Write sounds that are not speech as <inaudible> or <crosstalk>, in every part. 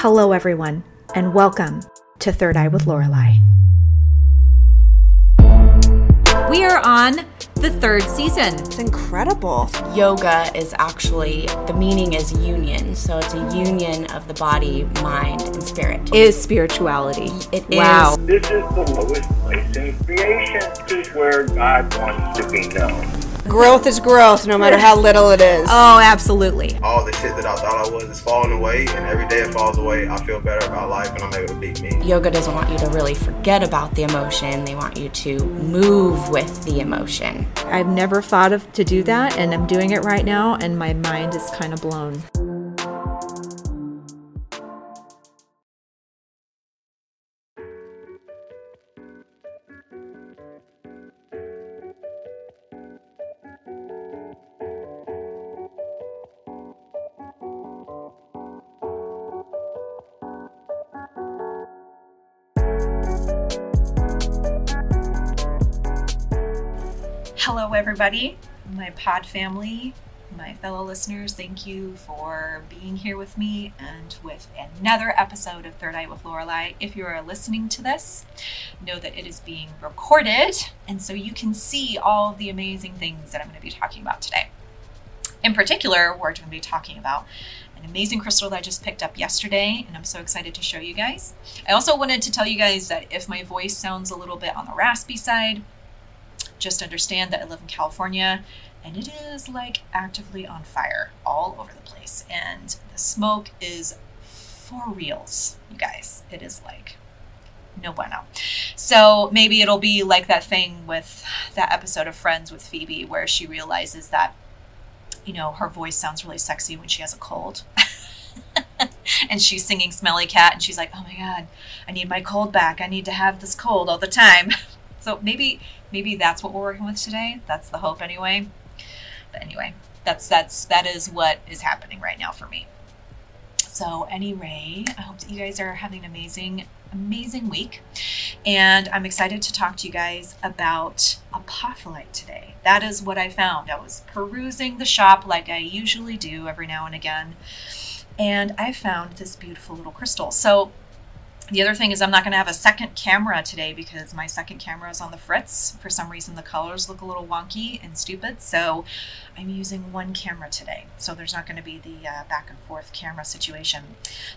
Hello, everyone, and welcome to Third Eye with Lorelei. We are on the third season. It's incredible. Yoga is actually, the meaning is union. So it's a union of the body, mind, and spirit. Is spirituality. It Wow. is. This is the lowest place in creation. This is where God wants to be known. Growth is growth, no matter how little it is. Oh, absolutely. all the shit that I thought I was is falling away, and every day it falls away, I feel better about life, and I'm able to be me. Yoga doesn't want you to really forget about the emotion. They want you to move with the emotion. I've never thought of to do that, and I'm doing it right now, and my mind is kind of blown. Hello, everybody, my pod family, my fellow listeners. Thank you for being here with me and with another episode of Third Eye with Lorelei. If you are listening to this, know that it is being recorded, and so you can see all the amazing things that I'm going to be talking about today. In particular, we're going to be talking about an amazing crystal that I just picked up yesterday, and I'm so excited to show you guys. I also wanted to tell you guys that if my voice sounds a little bit on the raspy side, just understand that I live in California and it is like actively on fire all over the place. And the smoke is for reals, you guys. It is like no bueno. So maybe it'll be like that thing with that episode of Friends with Phoebe where she realizes that, you know, her voice sounds really sexy when she has a cold. <laughs> and she's singing Smelly Cat and she's like, oh my God, I need my cold back. I need to have this cold all the time. <laughs> So maybe maybe that's what we're working with today. That's the hope anyway. But anyway, that's that's that is what is happening right now for me. So anyway, I hope that you guys are having an amazing amazing week. And I'm excited to talk to you guys about apophyllite today. That is what I found. I was perusing the shop like I usually do every now and again. And I found this beautiful little crystal. So the other thing is I'm not going to have a second camera today because my second camera is on the fritz. For some reason, the colors look a little wonky and stupid, so I'm using one camera today. So there's not going to be the uh, back and forth camera situation.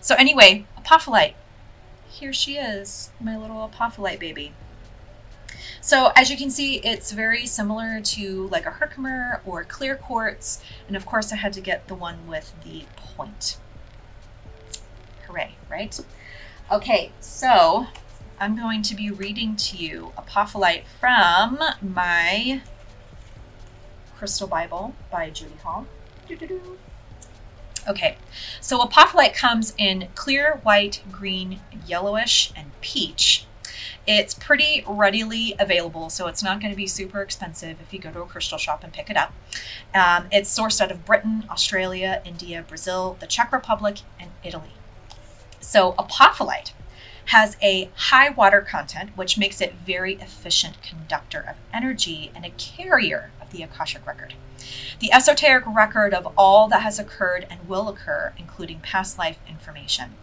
So anyway, apophyllite. Here she is, my little apophyllite baby. So as you can see, it's very similar to like a Herkimer or clear quartz. And of course, I had to get the one with the point. Hooray, right? Okay, so I'm going to be reading to you Apophyllite from my Crystal Bible by Judy Hall. Doo-doo-doo. Okay, so Apophyllite comes in clear, white, green, yellowish, and peach. It's pretty readily available, so it's not going to be super expensive if you go to a crystal shop and pick it up. Um, it's sourced out of Britain, Australia, India, Brazil, the Czech Republic, and Italy. So, apophyllite has a high water content, which makes it very efficient conductor of energy and a carrier of the Akashic record. The esoteric record of all that has occurred and will occur, including past life information.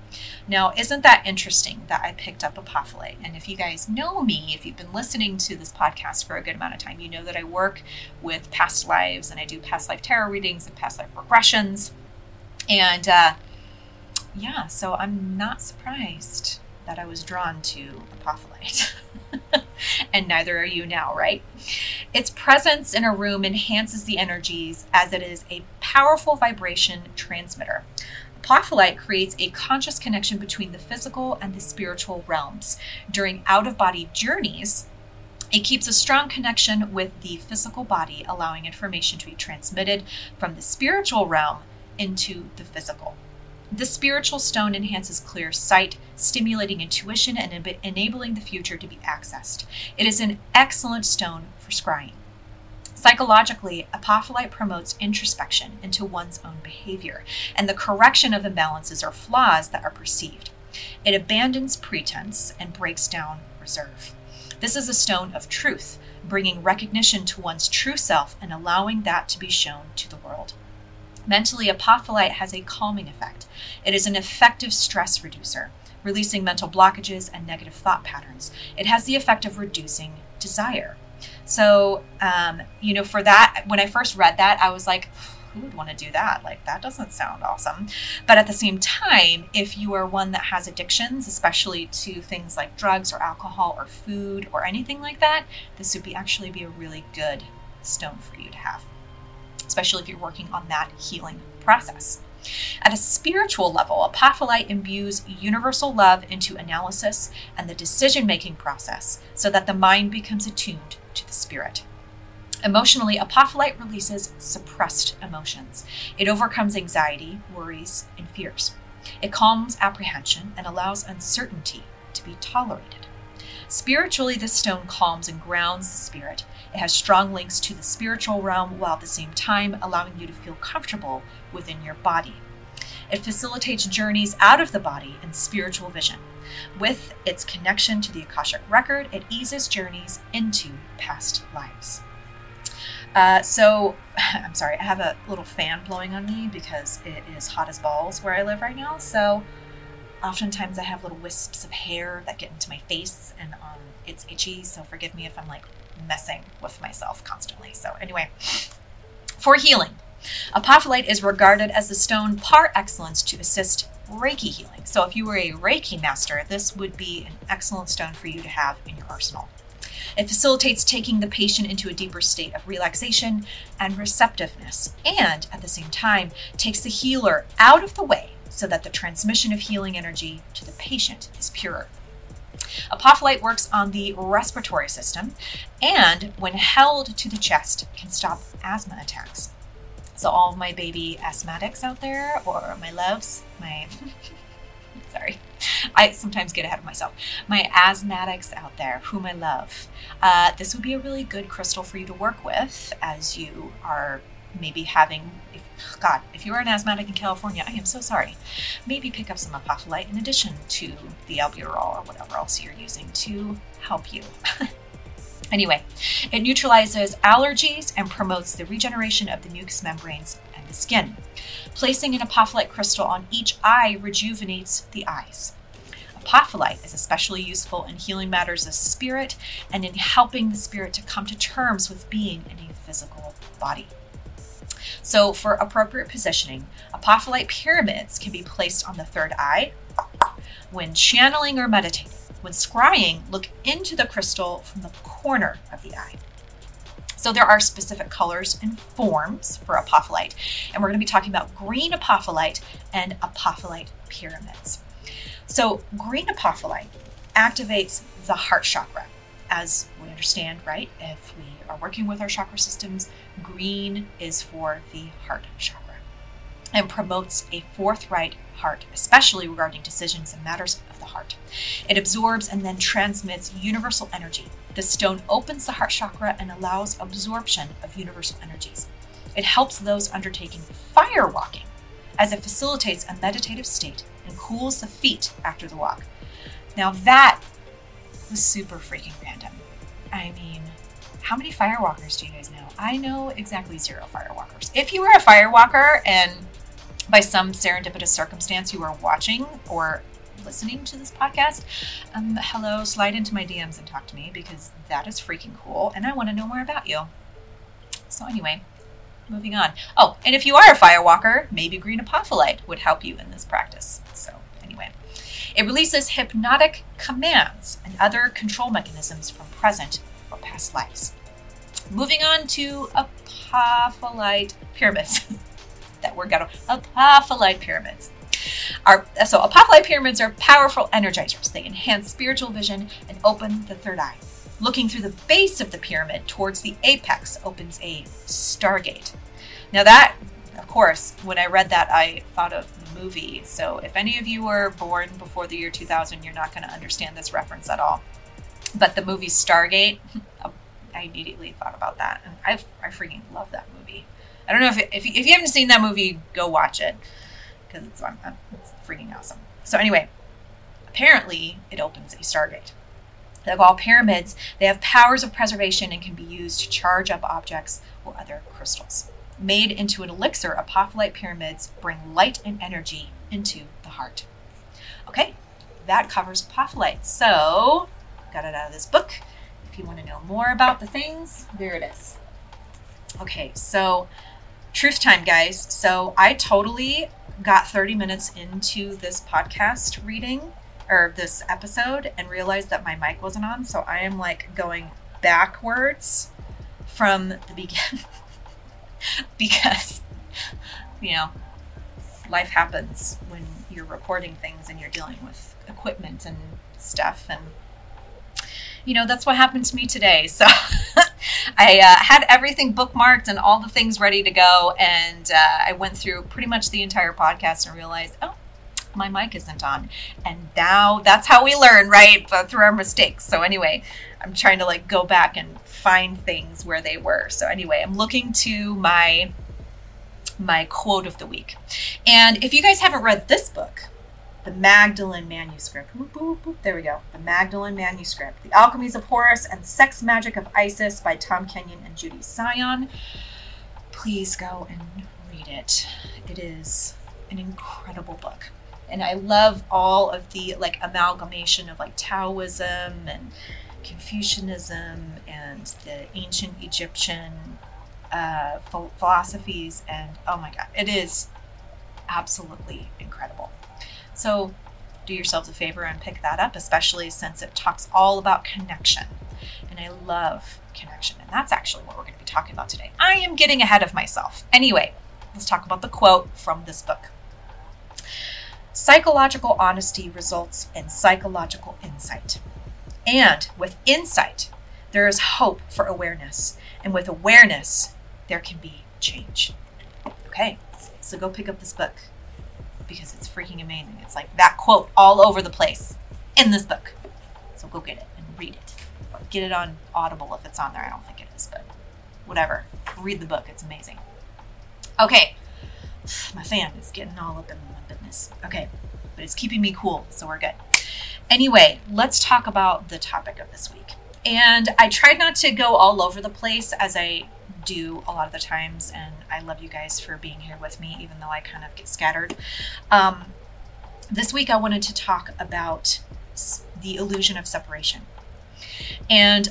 Now, isn't that interesting that I picked up apophyllite? And if you guys know me, if you've been listening to this podcast for a good amount of time, you know that I work with past lives and I do past life tarot readings and past life regressions. And uh, yeah, so I'm not surprised that I was drawn to apophyllite. <laughs> and neither are you now, right? Its presence in a room enhances the energies as it is a powerful vibration transmitter. Apophyllite creates a conscious connection between the physical and the spiritual realms. During out of body journeys, it keeps a strong connection with the physical body, allowing information to be transmitted from the spiritual realm into the physical. The spiritual stone enhances clear sight, stimulating intuition and eb- enabling the future to be accessed. It is an excellent stone for scrying. Psychologically, apophyllite promotes introspection into one's own behavior and the correction of imbalances or flaws that are perceived. It abandons pretense and breaks down reserve. This is a stone of truth, bringing recognition to one's true self and allowing that to be shown to the world. Mentally, apophyllite has a calming effect. It is an effective stress reducer, releasing mental blockages and negative thought patterns. It has the effect of reducing desire. So, um, you know, for that, when I first read that, I was like, who would want to do that? Like, that doesn't sound awesome. But at the same time, if you are one that has addictions, especially to things like drugs or alcohol or food or anything like that, this would be actually be a really good stone for you to have, especially if you're working on that healing process. At a spiritual level, apophyllite imbues universal love into analysis and the decision making process so that the mind becomes attuned to the spirit. Emotionally, apophyllite releases suppressed emotions. It overcomes anxiety, worries, and fears. It calms apprehension and allows uncertainty to be tolerated. Spiritually, this stone calms and grounds the spirit. It has strong links to the spiritual realm while at the same time allowing you to feel comfortable within your body. It facilitates journeys out of the body and spiritual vision. With its connection to the Akashic record, it eases journeys into past lives. Uh, so, <laughs> I'm sorry, I have a little fan blowing on me because it is hot as balls where I live right now. So, oftentimes I have little wisps of hair that get into my face and um, it's itchy. So, forgive me if I'm like messing with myself constantly. So, anyway, for healing, apophyllite is regarded as the stone par excellence to assist Reiki healing. So, if you were a Reiki master, this would be an excellent stone for you to have in your arsenal. It facilitates taking the patient into a deeper state of relaxation and receptiveness, and at the same time, takes the healer out of the way so that the transmission of healing energy to the patient is purer. Apophyllite works on the respiratory system and, when held to the chest, can stop asthma attacks. So, all my baby asthmatics out there, or my loves, my <laughs> sorry, I sometimes get ahead of myself. My asthmatics out there, whom I love, uh, this would be a really good crystal for you to work with as you are maybe having. God, if you are an asthmatic in California, I am so sorry. Maybe pick up some apophyllite in addition to the albuterol or whatever else you're using to help you. <laughs> Anyway, it neutralizes allergies and promotes the regeneration of the mucous membranes and the skin. Placing an apophyllite crystal on each eye rejuvenates the eyes. Apophyllite is especially useful in healing matters of spirit and in helping the spirit to come to terms with being in a physical body. So, for appropriate positioning, apophyllite pyramids can be placed on the third eye when channeling or meditating. When scrying, look into the crystal from the corner of the eye. So there are specific colors and forms for apophyllite, and we're going to be talking about green apophyllite and apophyllite pyramids. So green apophyllite activates the heart chakra. As we understand, right? If we are working with our chakra systems, green is for the heart chakra and promotes a forthright heart, especially regarding decisions and matters of the heart. It absorbs and then transmits universal energy. The stone opens the heart chakra and allows absorption of universal energies. It helps those undertaking fire walking as it facilitates a meditative state and cools the feet after the walk. Now that was super freaking random. I mean, how many firewalkers do you guys know? I know exactly zero firewalkers. If you are a firewalker and by some serendipitous circumstance you are watching or listening to this podcast, um, hello, slide into my DMs and talk to me because that is freaking cool and I want to know more about you. So, anyway, moving on. Oh, and if you are a firewalker, maybe green apophyllite would help you in this practice. So, anyway, it releases hypnotic commands and other control mechanisms from present or past lives. Moving on to apophyllite pyramids. <laughs> that word got apophyllite pyramids. Our, so apophyllite pyramids are powerful energizers. They enhance spiritual vision and open the third eye. Looking through the base of the pyramid towards the apex opens a stargate. Now that, of course, when I read that, I thought of the movie. So if any of you were born before the year 2000, you're not going to understand this reference at all. But the movie Stargate, <laughs> I immediately thought about that, and I, I freaking love that movie. I don't know if if, you, if you haven't seen that movie, go watch it because it's, it's freaking awesome. So anyway, apparently it opens a stargate. Like all pyramids, they have powers of preservation and can be used to charge up objects or other crystals. Made into an elixir, apophyllite pyramids bring light and energy into the heart. Okay, that covers apophyllite. So, got it out of this book. If you want to know more about the things, there it is. Okay, so truth time, guys. So, I totally got 30 minutes into this podcast reading or this episode and realized that my mic wasn't on. So, I am like going backwards from the beginning <laughs> because, you know, life happens when you're recording things and you're dealing with equipment and stuff and you know that's what happened to me today. So <laughs> i uh, had everything bookmarked and all the things ready to go and uh, i went through pretty much the entire podcast and realized oh my mic isn't on. And now that's how we learn right? But through our mistakes. So anyway i'm trying to like go back and find things where they were. So anyway i'm looking to my my quote of the week. And if you guys haven't read this book the Magdalene Manuscript. Boop, boop, boop. There we go. The Magdalene Manuscript. The Alchemies of Horus and Sex Magic of Isis by Tom Kenyon and Judi Sion. Please go and read it. It is an incredible book. And I love all of the like amalgamation of like Taoism and Confucianism and the ancient Egyptian uh, philosophies. And oh my God, it is absolutely incredible. So do yourselves a favor and pick that up, especially since it talks all about connection. And I love connection. And that's actually what we're going to be talking about today. I am getting ahead of myself. Anyway, let's talk about the quote from this book. Psychological honesty results in psychological insight. And with insight, there is hope for awareness. And with awareness, there can be change. Okay, so go pick up this book because it's freaking amazing. It's like that quote all over the place in this book. So go get it and read it. Or get it on Audible if it's on there. I don't think it is, but whatever. Read the book. It's amazing. Okay. <sighs> My fan is getting all up in my business. Okay. But it's keeping me cool, so we're good. Anyway, let's talk about the topic of this week. And I tried not to go all over the place as I do a lot of the times. And I love you guys for being here with me, even though I kind of get scattered. Um, this week, I wanted to talk about the illusion of separation. And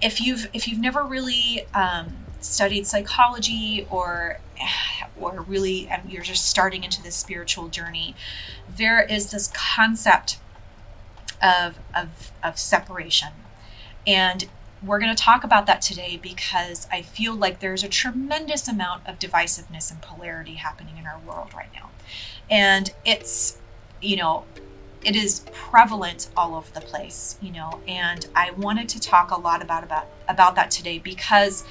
if you've if you've never really um, studied psychology or or really um, you're just starting into this spiritual journey, there is this concept of of, of separation, and we're going to talk about that today because I feel like there's a tremendous amount of divisiveness and polarity happening in our world right now. And it's, you know, it is prevalent all over the place, you know, and I wanted to talk a lot about about about that today because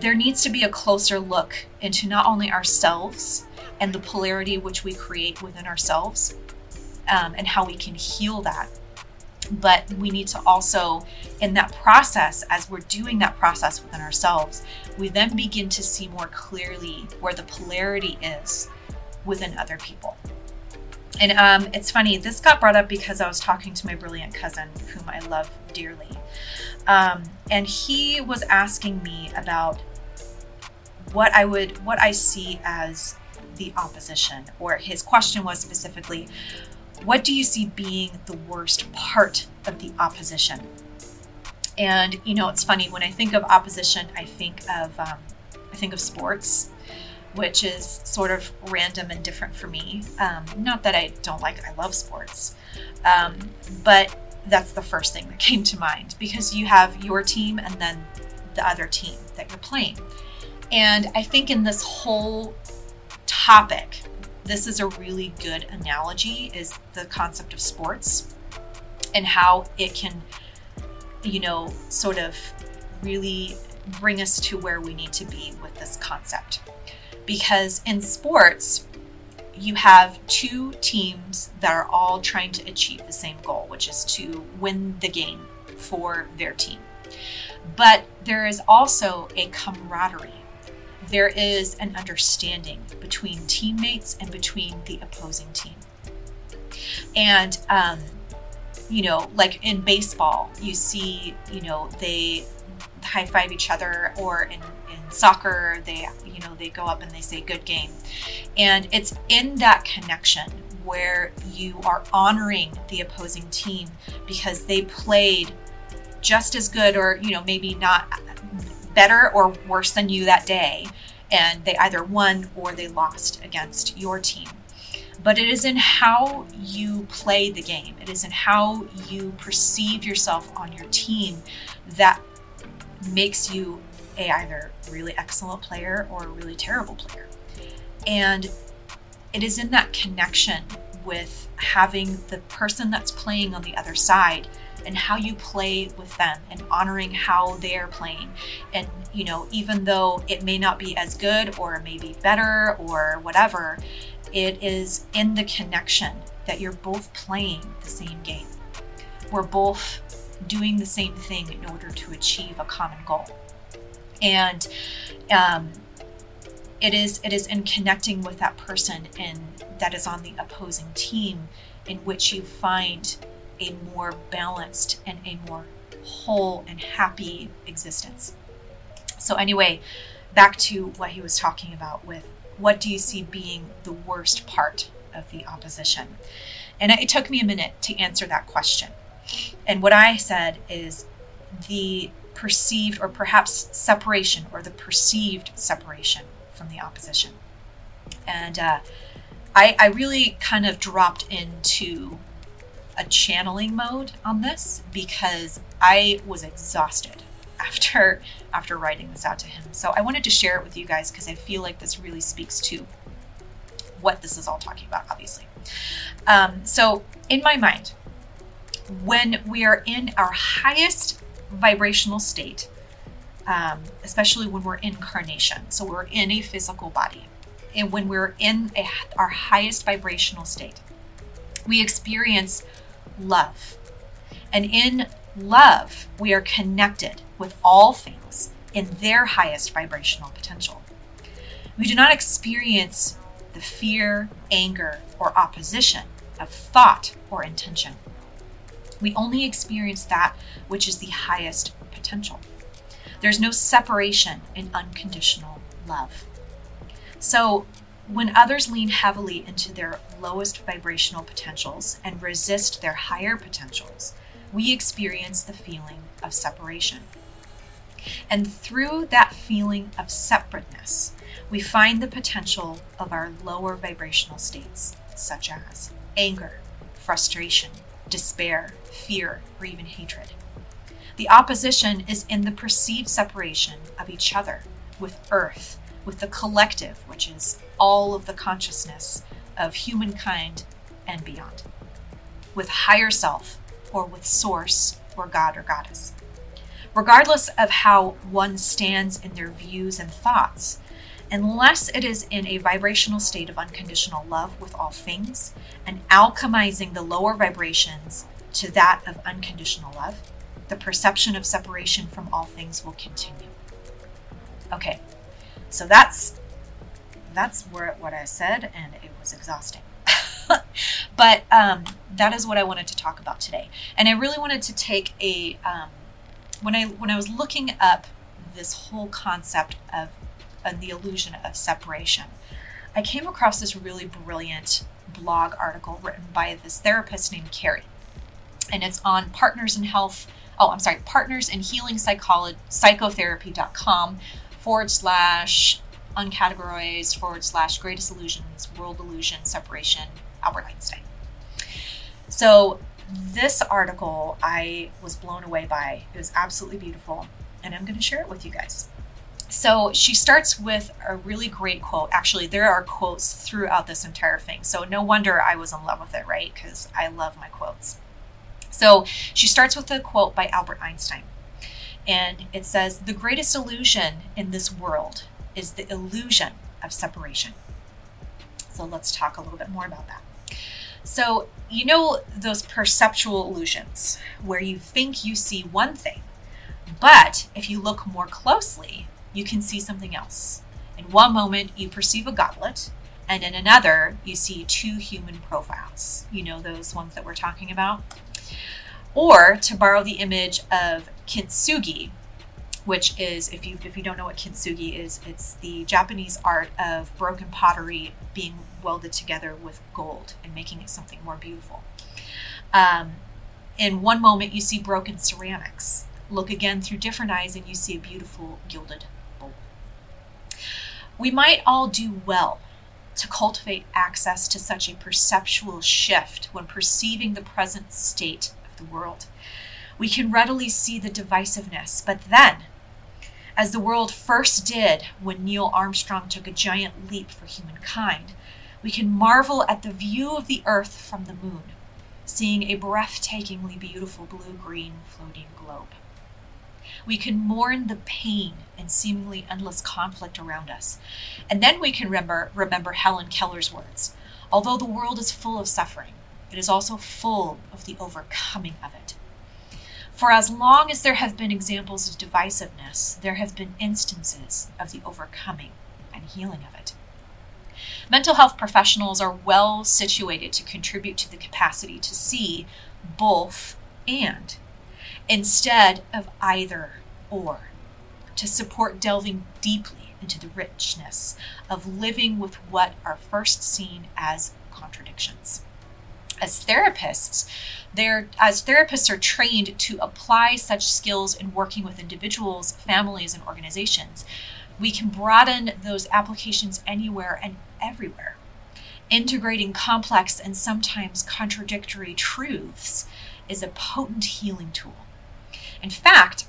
there needs to be a closer look into not only ourselves and the polarity which we create within ourselves um, and how we can heal that but we need to also in that process as we're doing that process within ourselves we then begin to see more clearly where the polarity is within other people. And um, it's funny this got brought up because i was talking to my brilliant cousin whom i love dearly. Um, and he was asking me about what i would what i see as the opposition or his question was specifically what do you see being the worst part of the opposition? And you know, it's funny when I think of opposition, I think of um, I think of sports, which is sort of random and different for me. Um, not that I don't like, I love sports, um, but that's the first thing that <laughs> came to mind because you have your team and then the other team that you're playing. And I think in this whole topic, this is a really good analogy is the concept of sports and how it can you know sort of really bring us to where we need to be with this concept. Because in sports you have two teams that are all trying to achieve the same goal which is to win the game for their team. But there is also a camaraderie there is an understanding between teammates and between the opposing team. And, um, you know, like in baseball, you see, you know, they high five each other, or in, in in soccer, they you know they go up and they say good game, and it's in that connection where you are honoring the opposing team because they played just as good or you know maybe not better or worse than you that day. And they either won or they lost against your team. But it is in how you play the game. It is in how you perceive yourself on your team that makes you a either really excellent player or a really terrible player. And it is in that connection with having the person that's playing on the other side and how you play with them and honoring how they're playing. And, you know, even though it may not be as good or maybe better or whatever, it is in the connection that you're both playing the same game. We're both doing the same thing in order to achieve a common goal. And um, it is it is in connecting with that person and that is on the opposing team in which you find a more balanced and a more whole and happy existence. So, anyway, back to what he was talking about with what do you see being the worst part of the opposition? And it took me a minute to answer that question. And what I said is the perceived or perhaps separation or the perceived separation from the opposition. And uh, I, I really kind of dropped into a channeling mode on this because I was exhausted <laughs> after after writing this out to him. So I wanted to share it with you guys because I feel like this really speaks to what this is all talking about, obviously. Um, so in my mind, when we are in our highest vibrational state, um, especially when we're incarnation, so we're in a physical body, and when we're in a, our highest vibrational state, we experience love. And in love, we are connected with all things in their highest vibrational potential. We do not experience the fear, anger, or opposition of thought or intention. We only experience that which is the highest potential. There's no separation in unconditional love. So, when others lean heavily into their lowest vibrational potentials and resist their higher potentials, we experience the feeling of separation. And through that feeling of separateness, we find the potential of our lower vibrational states, such as anger, frustration, despair, fear, or even hatred. The opposition is in the perceived separation of each other with earth, with the collective, which is all of the consciousness of humankind and beyond, with higher self or with source or God or goddess. Regardless of how one stands in their views and thoughts, unless it is in a vibrational state of unconditional love with all things and alchemizing the lower vibrations to that of unconditional love, the perception of separation from all things will continue. Okay, so that's that's where, what I said, and it was exhausting. <laughs> but um, that is what I wanted to talk about today, and I really wanted to take a um, when I when I was looking up this whole concept of uh, the illusion of separation, I came across this really brilliant blog article written by this therapist named Carrie, and it's on Partners in Health. Oh, I'm sorry, Partners in Healing Psychology Psychotherapy.com forward slash uncategorized forward slash greatest illusions, world illusion, separation, Albert Einstein. So, this article I was blown away by. It was absolutely beautiful, and I'm going to share it with you guys. So, she starts with a really great quote. Actually, there are quotes throughout this entire thing. So, no wonder I was in love with it, right? Because I love my quotes. So, she starts with a quote by Albert Einstein. And it says, The greatest illusion in this world is the illusion of separation. So let's talk a little bit more about that. So, you know those perceptual illusions where you think you see one thing, but if you look more closely, you can see something else. In one moment, you perceive a goblet, and in another, you see two human profiles. You know those ones that we're talking about? Or, to borrow the image of kintsugi, which is if you if you don't know what kintsugi is, it's the Japanese art of broken pottery being welded together with gold and making it something more beautiful. Um, in one moment, you see broken ceramics. Look again through different eyes, and you see a beautiful gilded bowl. We might all do well to cultivate access to such a perceptual shift when perceiving the present state of the world. We can readily see the divisiveness, but then, as the world first did when Neil Armstrong took a giant leap for humankind, we can marvel at the view of the Earth from the moon, seeing a breathtakingly beautiful blue green floating globe. We can mourn the pain and seemingly endless conflict around us. And then we can remember, remember Helen Keller's words Although the world is full of suffering, it is also full of the overcoming of it. For as long as there have been examples of divisiveness, there have been instances of the overcoming and healing of it. Mental health professionals are well situated to contribute to the capacity to see both and instead of either or, to support delving deeply into the richness of living with what are first seen as contradictions. As therapists, they're, as therapists are trained to apply such skills in working with individuals, families, and organizations, we can broaden those applications anywhere and everywhere. Integrating complex and sometimes contradictory truths is a potent healing tool. In fact,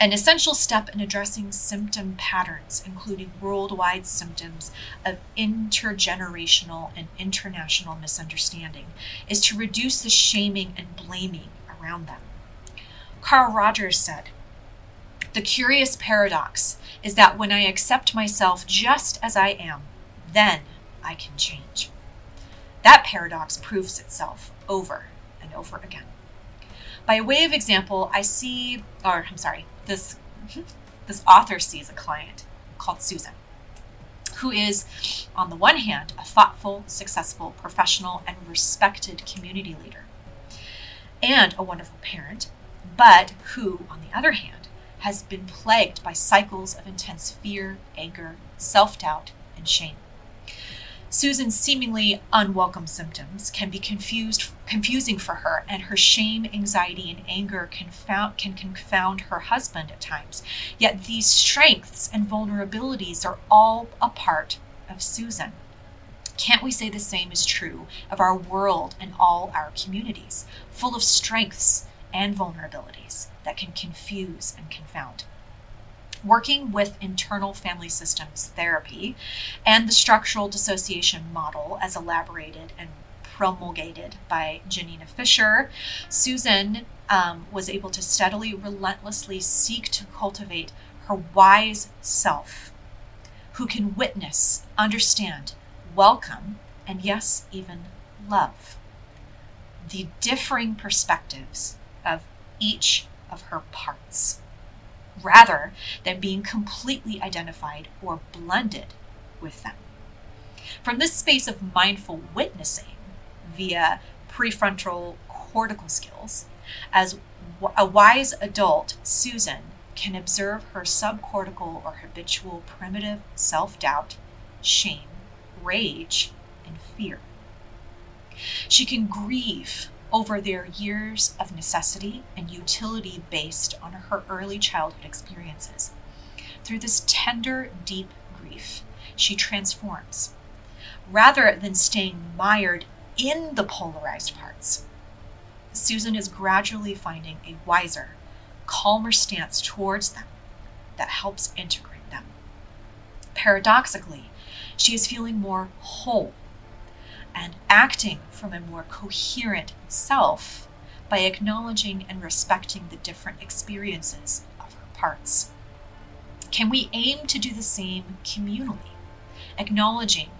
an essential step in addressing symptom patterns, including worldwide symptoms of intergenerational and international misunderstanding, is to reduce the shaming and blaming around them. Carl Rogers said, The curious paradox is that when I accept myself just as I am, then I can change. That paradox proves itself over and over again. By way of example, I see, or I'm sorry, this this author sees a client called Susan, who is, on the one hand, a thoughtful, successful, professional, and respected community leader, and a wonderful parent, but who, on the other hand, has been plagued by cycles of intense fear, anger, self doubt, and shame. Susan's seemingly unwelcome symptoms can be confused, confusing for her, and her shame, anxiety, and anger confound, can confound her husband at times. Yet these strengths and vulnerabilities are all a part of Susan. Can't we say the same is true of our world and all our communities, full of strengths and vulnerabilities that can confuse and confound? Working with internal family systems therapy and the structural dissociation model as elaborated and promulgated by Janina Fisher, Susan um, was able to steadily, relentlessly seek to cultivate her wise self, who can witness, understand, welcome, and yes, even love the differing perspectives of each of her parts rather than being completely identified or blended with them. From this space of mindful witnessing via prefrontal cortical skills, as a wise adult, Susan can observe her subcortical or habitual primitive self doubt, shame, rage, and fear. She can grieve over their years of necessity and utility based on her early childhood experiences. Through this tender, deep grief, she transforms. Rather than staying mired in the polarized parts, Susan is gradually finding a wiser, calmer stance towards them that helps integrate them. Paradoxically, she is feeling more whole and acting from a more coherent self by acknowledging and respecting the different experiences of her parts. Can we aim to do the same communally, acknowledging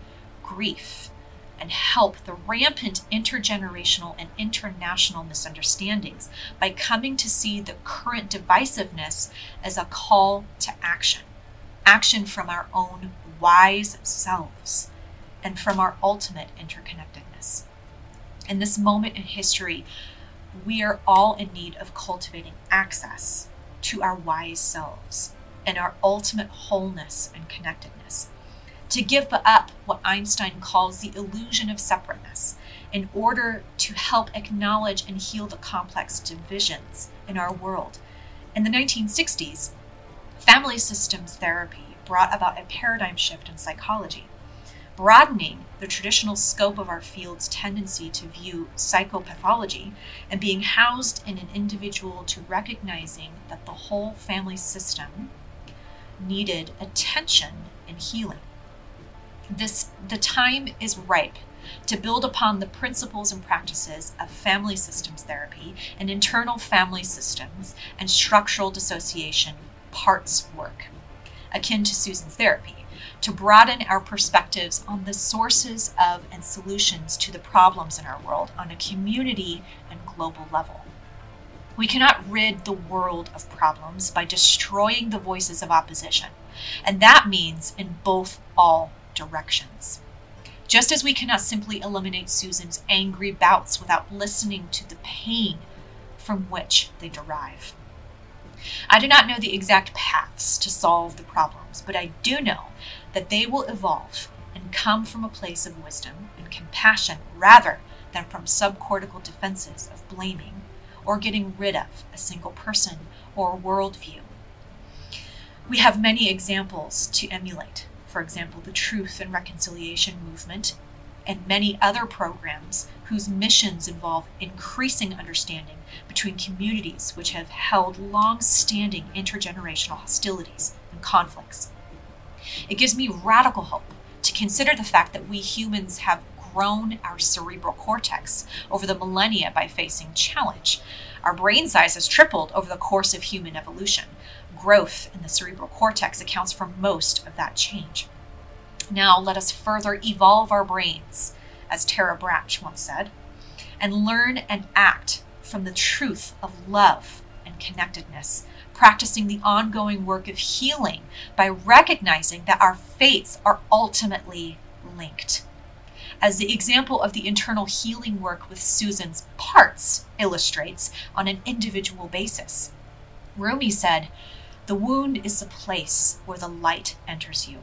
grief and help the rampant intergenerational and international misunderstandings by coming to see the current divisiveness as a call to action, action from our own wise selves and from our ultimate interconnectedness. In this moment in history, we are all in need of cultivating access to our wise selves and our ultimate wholeness and connectedness. To give up what Einstein calls the illusion of separateness in order to help acknowledge and heal the complex divisions in our world. In the 1960s, family systems therapy brought about a paradigm shift in psychology, broadening the traditional scope of our field's tendency to view psychopathology and being housed in an individual to recognizing that the whole family system needed attention and healing. This the time is ripe to build upon the principles and practices of family systems therapy and internal family systems and structural dissociation parts work, akin to Susan's therapy, to broaden our perspectives on the sources of and solutions to the problems in our world on a community and global level. We cannot rid the world of problems by destroying the voices of opposition, and that means in both all directions. Just as we cannot simply eliminate Susan's angry bouts without listening to the pain from which they derive. I do not know the exact paths to solve the problems, but I do know that they will evolve and come from a place of wisdom and compassion rather than from subcortical defenses of blaming or getting rid of a single person or worldview. We have many examples to emulate for example, the Truth and Reconciliation Movement, and many other programs whose missions involve increasing understanding between communities which have held long standing intergenerational hostilities and conflicts. It gives me radical hope to consider the fact that we humans have grown our cerebral cortex over the millennia by facing challenge. Our brain size has tripled over the course of human evolution, growth in the cerebral cortex accounts for most of that change. Now let us further evolve our brains, as Tara Brach once said, and learn and act from the truth of love and connectedness, practicing the ongoing work of healing by recognizing that our fates are ultimately linked. As the example of the internal healing work with Susan's parts illustrates on an individual basis. Rumi said, the wound is the place where the light enters you.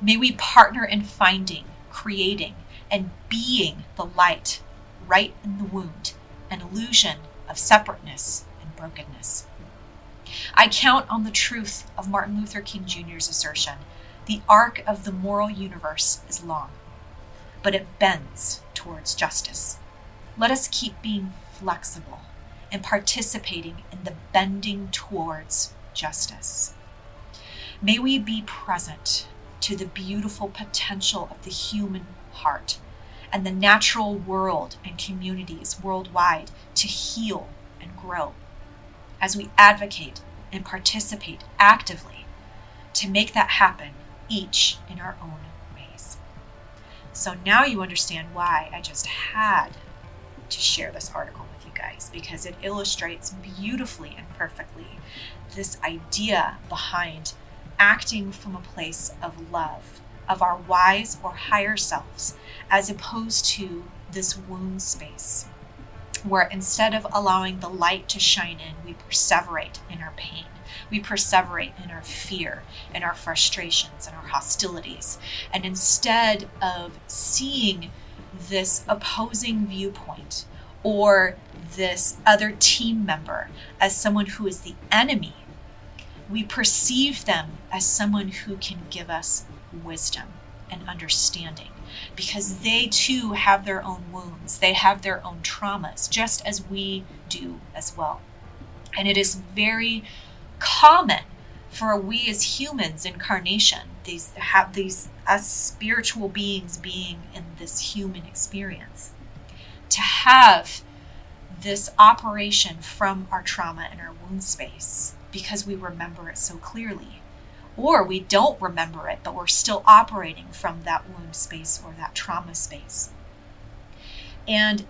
May we partner in finding, creating, and being the light right in the wound, an illusion of separateness and brokenness. I count on the truth of Martin Luther King Jr.'s assertion the arc of the moral universe is long, but it bends towards justice. Let us keep being flexible and participating in the bending towards justice. May we be present to the beautiful potential of the human heart and the natural world and communities worldwide to heal and grow as we advocate and participate actively to make that happen, each in our own ways. So now you understand why I just had to share this article with you guys because it illustrates beautifully and perfectly this idea behind acting from a place of love of our wise or higher selves as opposed to this wound space where instead of allowing the light to shine in, we perseverate in our pain. We perseverate in our fear, in our frustrations, and our hostilities. And instead of seeing this opposing viewpoint or this other team member as someone who is the enemy. We perceive them as someone who can give us wisdom and understanding because they too have their own wounds, they have their own traumas, just as we do as well. And it is very common for we as humans incarnation these have these us spiritual beings being in this human experience to have this operation from our trauma and our wound space because we remember it so clearly. Or we don't remember it, but we're still operating from that wound space or that trauma space. And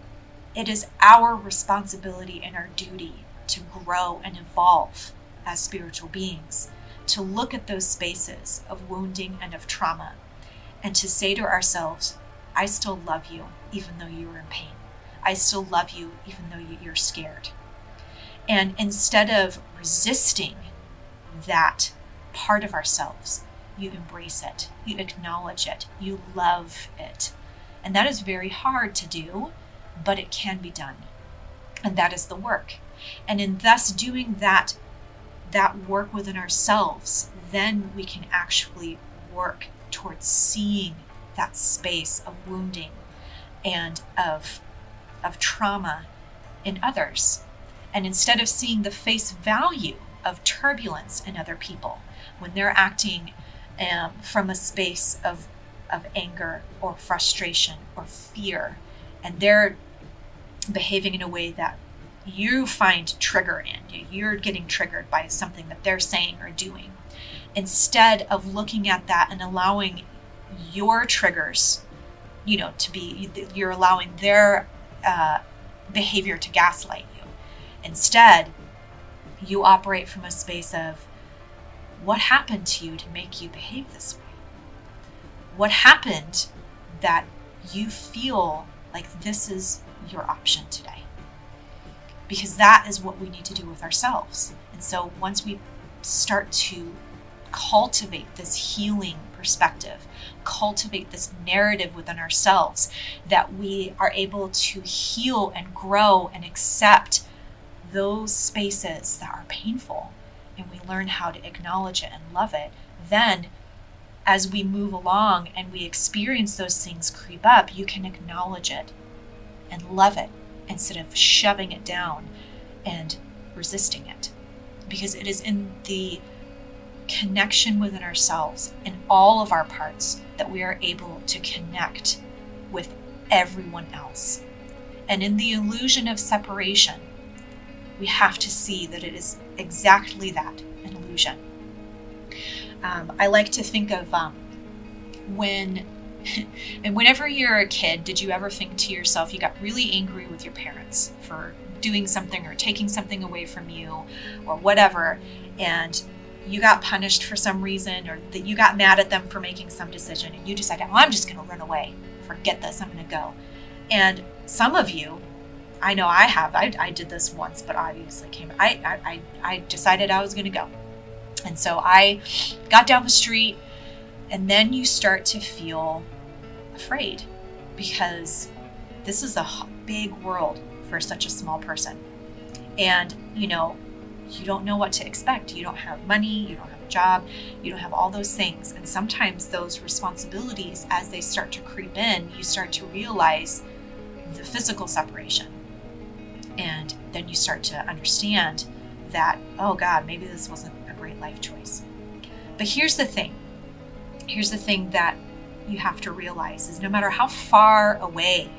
it is our responsibility and our duty to grow and evolve as spiritual beings, to look at those spaces of wounding and of trauma, and to say to ourselves, I still love you, even though you are in pain. I still love you even though you're scared. And instead of resisting that part of ourselves, you embrace it, you acknowledge it, you love it. And that is very hard to do, but it can be done. And that is the work. And in thus doing that that work within ourselves, then we can actually work towards seeing that space of wounding and of of trauma in others. And instead of seeing the face value of turbulence in other people when they're acting um, from a space of of anger or frustration or fear, and they're behaving in a way that you find trigger in. You're getting triggered by something that they're saying or doing. Instead of looking at that and allowing your triggers, you know, to be, you're allowing their uh, behavior to gaslight you. Instead, you operate from a space of what happened to you to make you behave this way? What happened that you feel like this is your option today? Because that is what we need to do with ourselves. And so once we start to cultivate this healing perspective, cultivate this narrative within ourselves, that we are able to heal and grow and accept those spaces that are painful and we learn how to acknowledge it and love it, then as we move along and we experience those things creep up, you can acknowledge it and love it instead of shoving it down and resisting it. Because it is in the connection within ourselves, in all of our parts, that we are able to connect with everyone else. And in the illusion of separation, we have to see that it is exactly that an illusion. Um, I like to think of um, when, <laughs> and whenever you're a kid, did you ever think to yourself, you got really angry with your parents for doing something or taking something away from you or whatever, and you got punished for some reason or that you got mad at them for making some decision and you decided, oh, I'm just going to run away. Forget this. I'm going to go. And some of you I know I have. I, I did this once, but obviously came. I I, I decided I was going to go, and so I got down the street, and then you start to feel afraid because this is a big world for such a small person, and you know you don't know what to expect. You don't have money. You don't have a job. You don't have all those things, and sometimes those responsibilities, as they start to creep in, you start to realize the physical separation and then you start to understand that, oh God, maybe this wasn't a great life choice. But here's the thing here's the thing that you have to realize is no matter how far away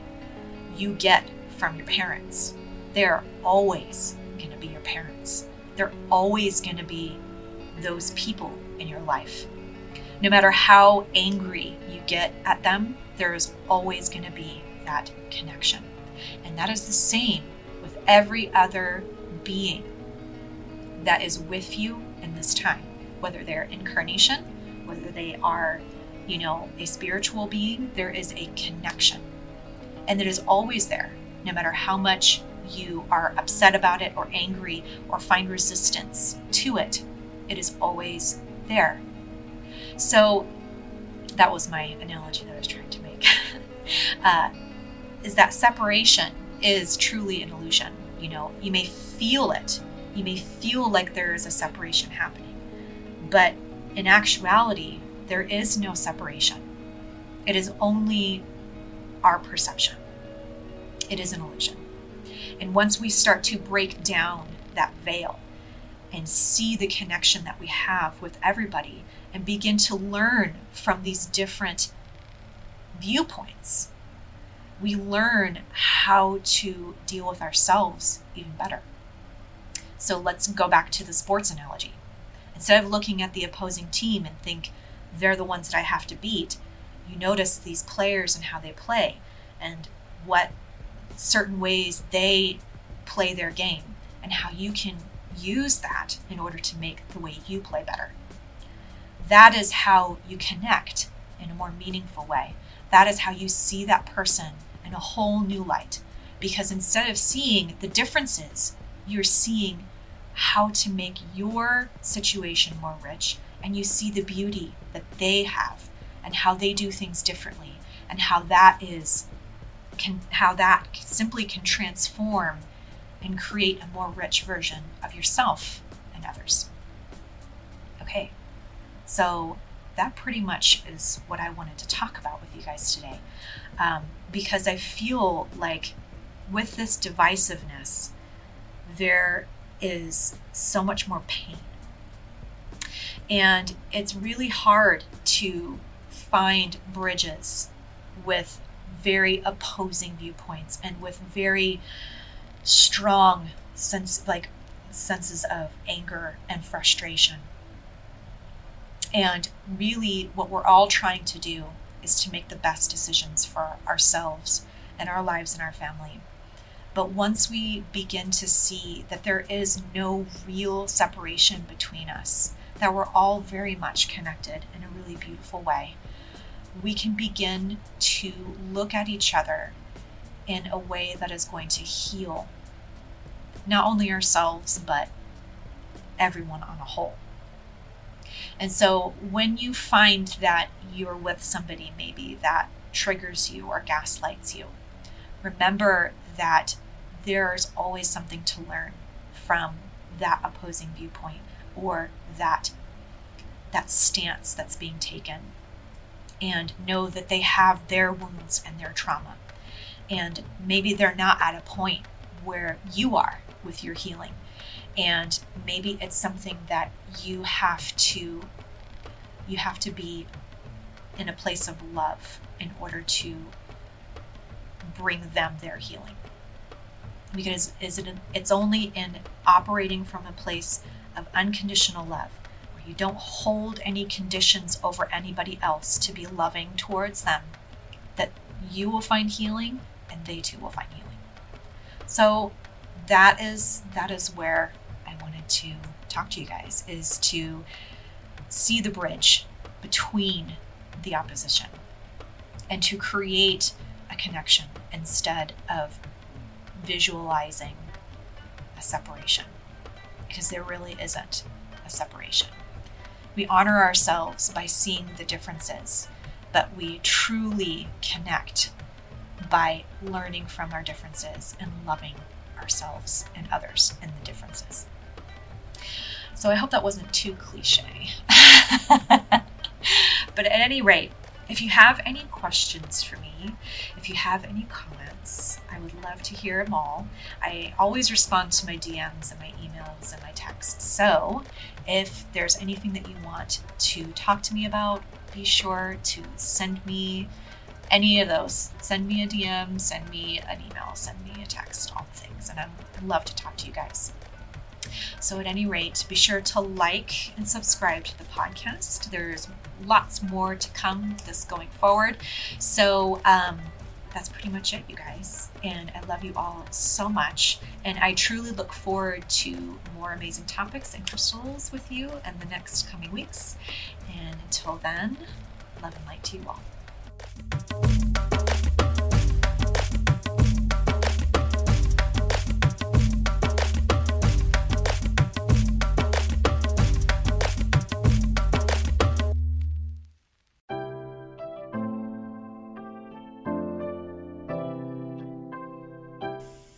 you get from your parents, they're always going to be your parents. They're always going to be those people in your life. No matter how angry you get at them, there is always going to be that connection. And that is the same every other being that is with you in this time, whether they're incarnation, whether they are, you know, a spiritual being, there is a connection. And it is always there, no matter how much you are upset about it or angry or find resistance to it, it is always there. So that was my analogy that I was trying to make. <laughs> uh, is that separation is truly an illusion. You know, you may feel it. You may feel like there is a separation happening. But in actuality, there is no separation. It is only our perception. It is an illusion. And once we start to break down that veil and see the connection that we have with everybody and begin to learn from these different viewpoints, we learn how to deal with ourselves even better. So let's go back to the sports analogy. Instead of looking at the opposing team and think they're the ones that I have to beat, you notice these players and how they play and what certain ways they play their game and how you can use that in order to make the way you play better. That is how you connect in a more meaningful way. That is how you see that person in a whole new light. Because instead of seeing the differences you're seeing how to make your situation more rich and you see the beauty that they have and how they do things differently and how that is can how that simply can transform and create a more rich version of yourself and others. Okay. So that pretty much is what I wanted to talk about with you guys today. Um, because I feel like with this divisiveness, there is so much more pain. And it's really hard to find bridges with very opposing viewpoints and with very strong sense like senses of anger and frustration. And really what we're all trying to do is to make the best decisions for ourselves and our lives and our family. But once we begin to see that there is no real separation between us, that we're all very much connected in a really beautiful way, we can begin to look at each other in a way that is going to heal not only ourselves, but everyone on a whole. And so when you find that you're with somebody maybe that triggers you or gaslights you, remember that there's always something to learn from that opposing viewpoint or that that stance that's being taken. And know that they have their wounds and their trauma. And maybe they're not at a point where you are with your healing and maybe it's something that you have to you have to be in a place of love in order to bring them their healing. Because is it it's only in operating from a place of unconditional love where you don't hold any conditions over anybody else to be loving towards them that you will find healing and they too will find healing. So that is that is where to talk to you guys is to see the bridge between the opposition and to create a connection instead of visualizing a separation because there really isn't a separation. We honor ourselves by seeing the differences, but we truly connect by learning from our differences and loving ourselves and others in the differences. So I hope that wasn't too cliche. <laughs> but at any rate, if you have any questions for me, if you have any comments, I would love to hear them all. I always respond to my DMs and my emails and my texts. So if there's anything that you want to talk to me about, be sure to send me any of those. Send me a DM, send me an email, send me a text, all the things. And I'd love to talk to you guys. So, at any rate, be sure to like and subscribe to the podcast. There's lots more to come this going forward. So, um, that's pretty much it, you guys. And I love you all so much. And I truly look forward to more amazing topics and crystals with you in the next coming weeks. And until then, love and light to you all.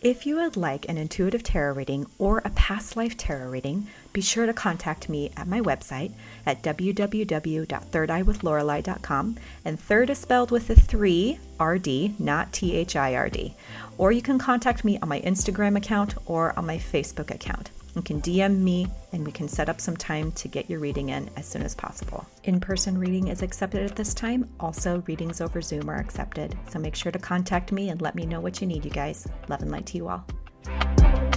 If you would like an intuitive tarot reading or a past life tarot reading, be sure to contact me at my website at www.thirdeyewithlorelei.com. And third is spelled with a 3 RD, not T H I R D. Or you can contact me on my Instagram account or on my Facebook account. You can DM me and we can set up some time to get your reading in as soon as possible. In person reading is accepted at this time. Also, readings over Zoom are accepted. So make sure to contact me and let me know what you need, you guys. Love and light to you all.